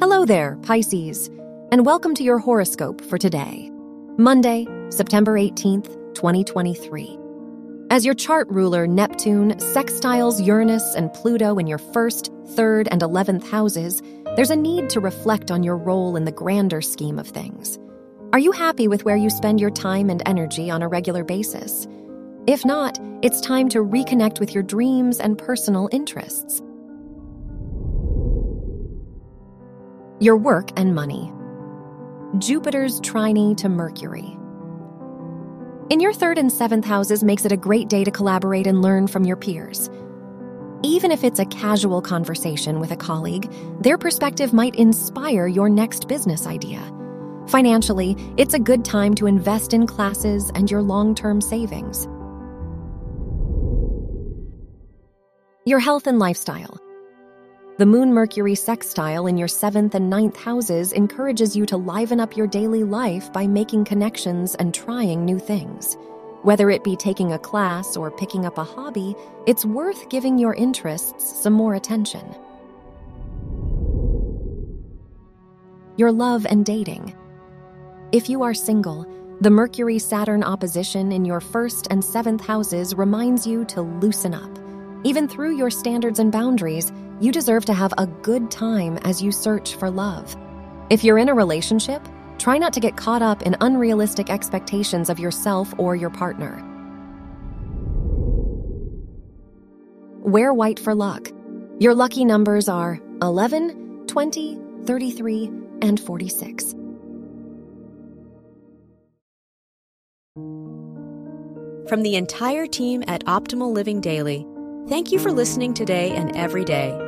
Hello there, Pisces, and welcome to your horoscope for today, Monday, September 18th, 2023. As your chart ruler, Neptune, sextiles Uranus and Pluto in your first, third, and 11th houses, there's a need to reflect on your role in the grander scheme of things. Are you happy with where you spend your time and energy on a regular basis? If not, it's time to reconnect with your dreams and personal interests. Your work and money. Jupiter's trine to Mercury. In your third and seventh houses makes it a great day to collaborate and learn from your peers. Even if it's a casual conversation with a colleague, their perspective might inspire your next business idea. Financially, it's a good time to invest in classes and your long term savings. Your health and lifestyle. The Moon Mercury sextile in your seventh and ninth houses encourages you to liven up your daily life by making connections and trying new things. Whether it be taking a class or picking up a hobby, it's worth giving your interests some more attention. Your love and dating. If you are single, the Mercury Saturn opposition in your first and seventh houses reminds you to loosen up. Even through your standards and boundaries, you deserve to have a good time as you search for love. If you're in a relationship, try not to get caught up in unrealistic expectations of yourself or your partner. Wear white for luck. Your lucky numbers are 11, 20, 33, and 46. From the entire team at Optimal Living Daily, thank you for listening today and every day.